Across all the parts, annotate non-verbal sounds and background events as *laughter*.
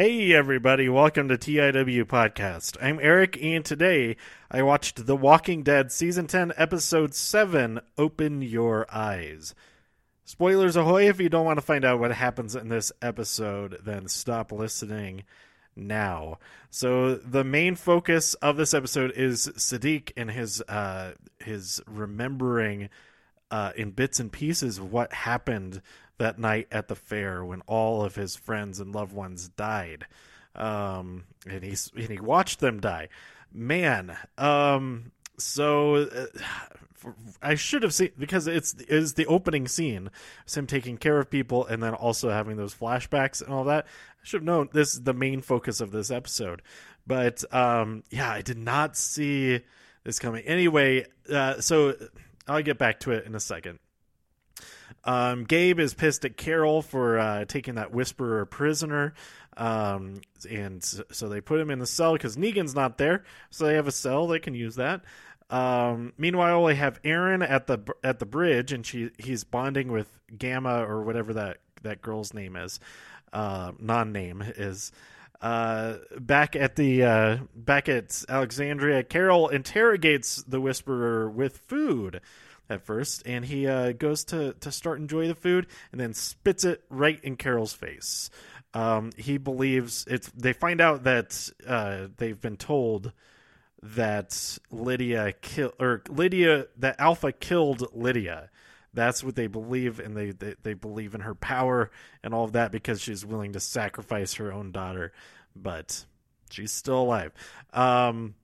Hey, everybody, welcome to TIW Podcast. I'm Eric, and today I watched The Walking Dead Season 10, Episode 7 Open Your Eyes. Spoilers ahoy! If you don't want to find out what happens in this episode, then stop listening now. So, the main focus of this episode is Siddiq and his, uh, his remembering uh, in bits and pieces what happened that night at the fair when all of his friends and loved ones died. Um, and he's and he watched them die. Man, um, so uh, I should have seen because it's is the opening scene. It's him taking care of people and then also having those flashbacks and all that. I should have known this is the main focus of this episode. But um, yeah, I did not see this coming. Anyway, uh, so I'll get back to it in a second. Um, Gabe is pissed at Carol for uh, taking that Whisperer prisoner. Um, and so they put him in the cell because Negan's not there. So they have a cell, they can use that. Um, meanwhile, they have Aaron at the at the bridge, and she he's bonding with Gamma or whatever that that girl's name is, uh, non name is. Uh, back at the uh, back at Alexandria, Carol interrogates the Whisperer with food at first, and he uh, goes to to start enjoy the food, and then spits it right in Carol's face. Um, he believes it's. They find out that uh, they've been told that Lydia kill or Lydia that Alpha killed Lydia. That's what they believe, and they, they they believe in her power and all of that because she's willing to sacrifice her own daughter, but she's still alive. Um,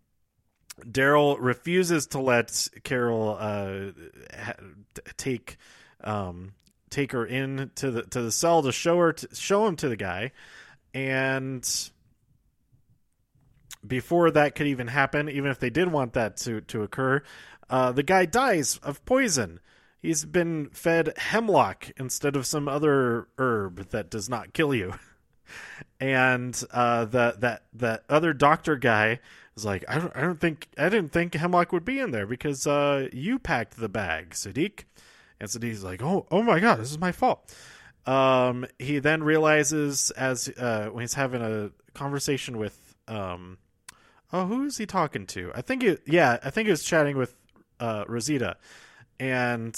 Daryl refuses to let Carol uh, ha- take um, take her in to the to the cell to show her to, show him to the guy, and before that could even happen, even if they did want that to to occur, uh, the guy dies of poison. He's been fed hemlock instead of some other herb that does not kill you. *laughs* and uh, the that that other doctor guy is like, I don't, I don't think I didn't think hemlock would be in there because uh, you packed the bag, Siddiq. And Siddiq's like, oh, oh my god, this is my fault. Um, he then realizes as uh, when he's having a conversation with um, oh, who is he talking to? I think it, yeah, I think he was chatting with uh, Rosita, and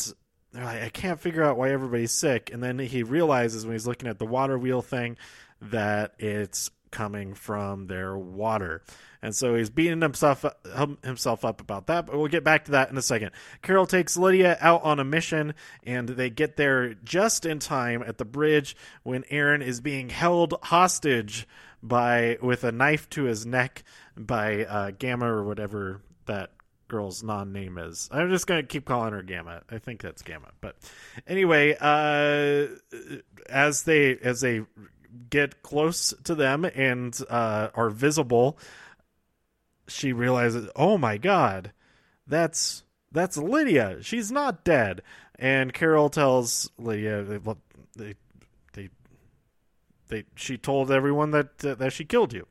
they're like, I can't figure out why everybody's sick. And then he realizes when he's looking at the water wheel thing that it's coming from their water. And so he's beating himself himself up about that, but we'll get back to that in a second. Carol takes Lydia out on a mission, and they get there just in time at the bridge when Aaron is being held hostage by with a knife to his neck by uh, Gamma or whatever that girl's non name is. I'm just gonna keep calling her Gamma. I think that's Gamma. But anyway, uh, as they as they get close to them and uh, are visible, she realizes, "Oh my god, that's that's Lydia. She's not dead." And Carol tells Lydia they they they, they she told everyone that uh, that she killed you.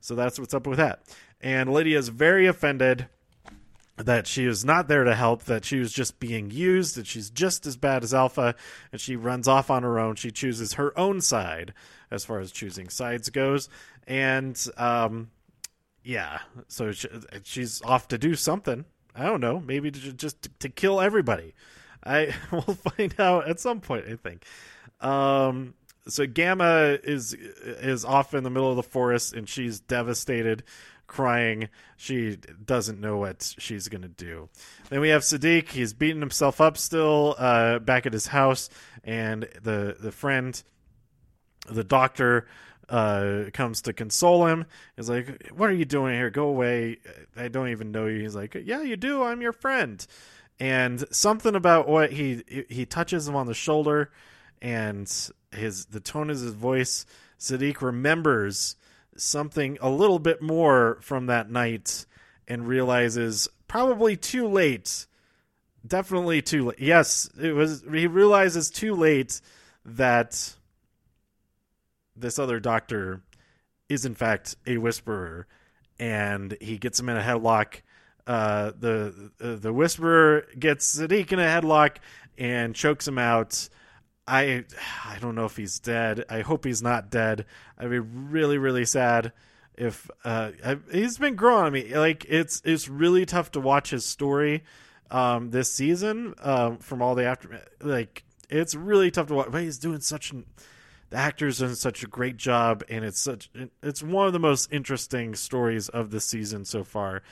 So that's what's up with that. And Lydia's very offended that she was not there to help, that she was just being used, that she's just as bad as Alpha, and she runs off on her own. She chooses her own side as far as choosing sides goes. And um, yeah, so she, she's off to do something. I don't know, maybe to, just to, to kill everybody. I *laughs* will find out at some point. I think. Um, so Gamma is is off in the middle of the forest, and she's devastated crying. She doesn't know what she's going to do. Then we have Siddiq. He's beating himself up still uh, back at his house, and the the friend, the doctor, uh, comes to console him. He's like, "What are you doing here? Go away! I don't even know you." He's like, "Yeah, you do. I'm your friend." And something about what he he touches him on the shoulder, and his the tone of his voice. Siddiq remembers something a little bit more from that night and realizes probably too late. Definitely too late. Yes it was he realizes too late that this other doctor is in fact a whisperer and he gets him in a headlock. Uh, the uh, the whisperer gets Siddiq in a headlock and chokes him out I *sighs* I don't know if he's dead. I hope he's not dead. I'd be really really sad if uh I, he's been growing on me. Like it's it's really tough to watch his story um this season um from all the after like it's really tough to watch. But he's doing such an the actor's doing such a great job, and it's such it's one of the most interesting stories of the season so far.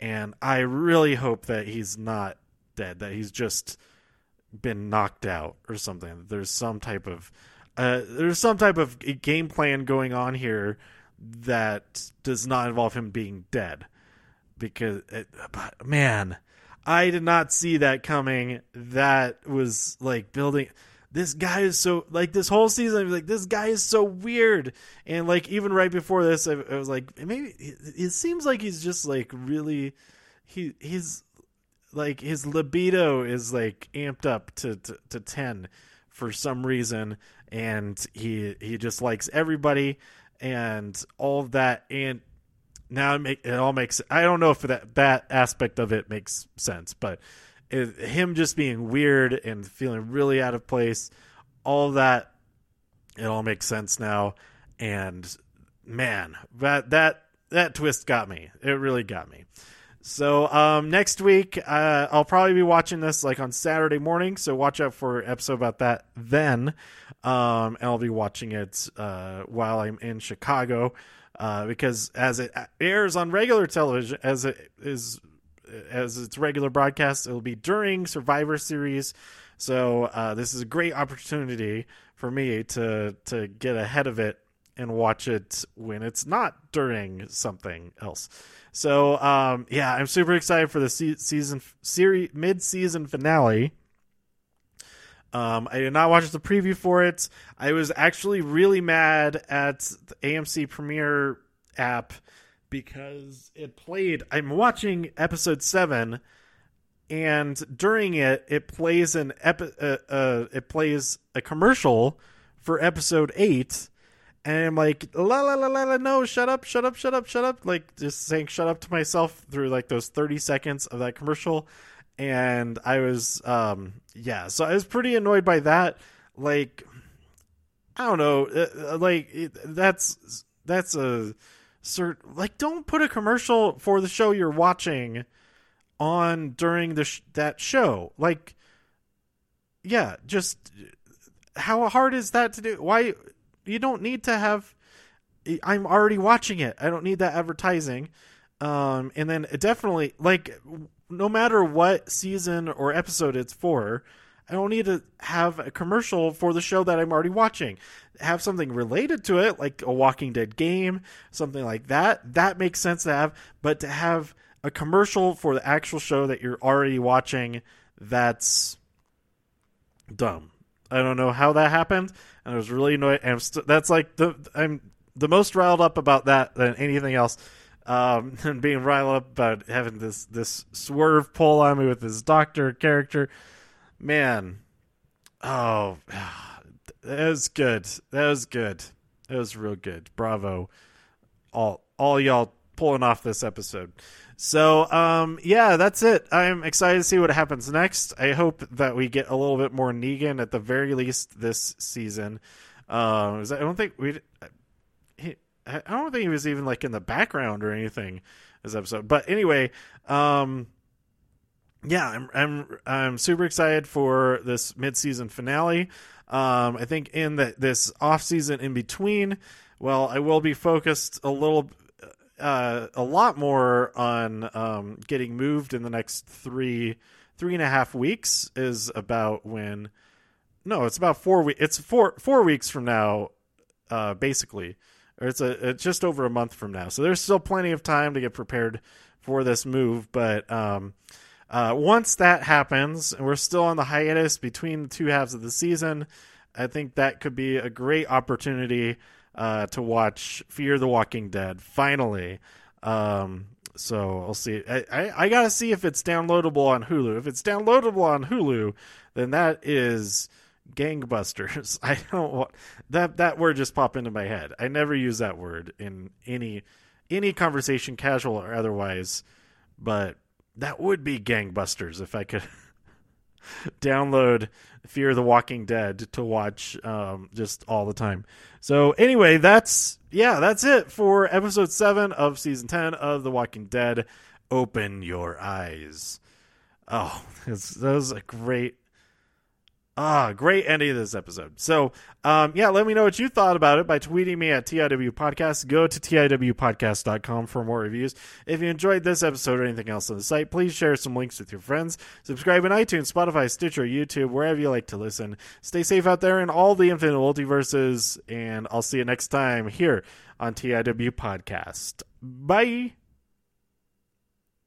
And I really hope that he's not dead. That he's just been knocked out or something. There's some type of uh, there's some type of game plan going on here that does not involve him being dead. Because it, man, I did not see that coming. That was like building. This guy is so like this whole season. I was like, this guy is so weird, and like even right before this, I, I was like, maybe it, it seems like he's just like really, he he's like his libido is like amped up to, to, to 10 for some reason and he he just likes everybody and all of that and now it, make, it all makes i don't know if that that aspect of it makes sense but it, him just being weird and feeling really out of place all of that it all makes sense now and man that that that twist got me. It really got me so um, next week, uh, I'll probably be watching this like on Saturday morning. So watch out for episode about that then. Um, and I'll be watching it uh, while I'm in Chicago uh, because as it airs on regular television, as it is as its regular broadcast, it'll be during Survivor Series. So uh, this is a great opportunity for me to to get ahead of it and watch it when it's not during something else. So um, yeah, I'm super excited for the se- season series mid season finale. Um, I did not watch the preview for it. I was actually really mad at the AMC Premiere app because it played. I'm watching episode seven, and during it, it plays an epi- uh, uh, it plays a commercial for episode eight and I'm like, la la la la la, no, shut up, shut up, shut up, shut up. Like just saying shut up to myself through like those 30 seconds of that commercial. And I was, um, yeah, so I was pretty annoyed by that. Like, I don't know, uh, uh like that's that's a cert. Like, don't put a commercial for the show you're watching on during the sh- that show. Like, yeah, just how hard is that to do? Why? You don't need to have I'm already watching it. I don't need that advertising. Um, and then definitely like no matter what season or episode it's for, I don't need to have a commercial for the show that I'm already watching. Have something related to it, like a Walking Dead game, something like that. That makes sense to have, but to have a commercial for the actual show that you're already watching, that's dumb. I don't know how that happened and I was really annoyed. And st- that's like the I'm the most riled up about that than anything else. Um, *laughs* and being riled up about having this this swerve pull on me with this doctor character, man. Oh, *sighs* that was good. That was good. That was real good. Bravo, all all y'all pulling off this episode. So, um, yeah, that's it. I'm excited to see what happens next. I hope that we get a little bit more Negan at the very least this season. Um, I don't think we. I don't think he was even like in the background or anything this episode. But anyway, um, yeah, I'm I'm I'm super excited for this mid-season finale. Um, I think in the, this off season in between, well, I will be focused a little uh, a lot more on um, getting moved in the next three three and a half weeks is about when no it's about four weeks it's four four weeks from now uh, basically. Or it's a it's just over a month from now. So there's still plenty of time to get prepared for this move but um, uh, once that happens and we're still on the hiatus between the two halves of the season i think that could be a great opportunity uh, to watch Fear the Walking Dead finally. Um, so I'll see. I, I, I, gotta see if it's downloadable on Hulu. If it's downloadable on Hulu, then that is gangbusters. *laughs* I don't want that that word just popped into my head. I never use that word in any any conversation, casual or otherwise. But that would be gangbusters if I could *laughs* download Fear the Walking Dead to watch um, just all the time. So anyway, that's yeah, that's it for episode seven of season ten of The Walking Dead. Open your eyes. Oh, *laughs* that was a great Ah, great ending of this episode. So, um, yeah, let me know what you thought about it by tweeting me at TIW Podcast. Go to TIWpodcast.com for more reviews. If you enjoyed this episode or anything else on the site, please share some links with your friends. Subscribe on iTunes, Spotify, Stitcher, YouTube, wherever you like to listen. Stay safe out there in all the infinite multiverses, and I'll see you next time here on TIW Podcast. Bye.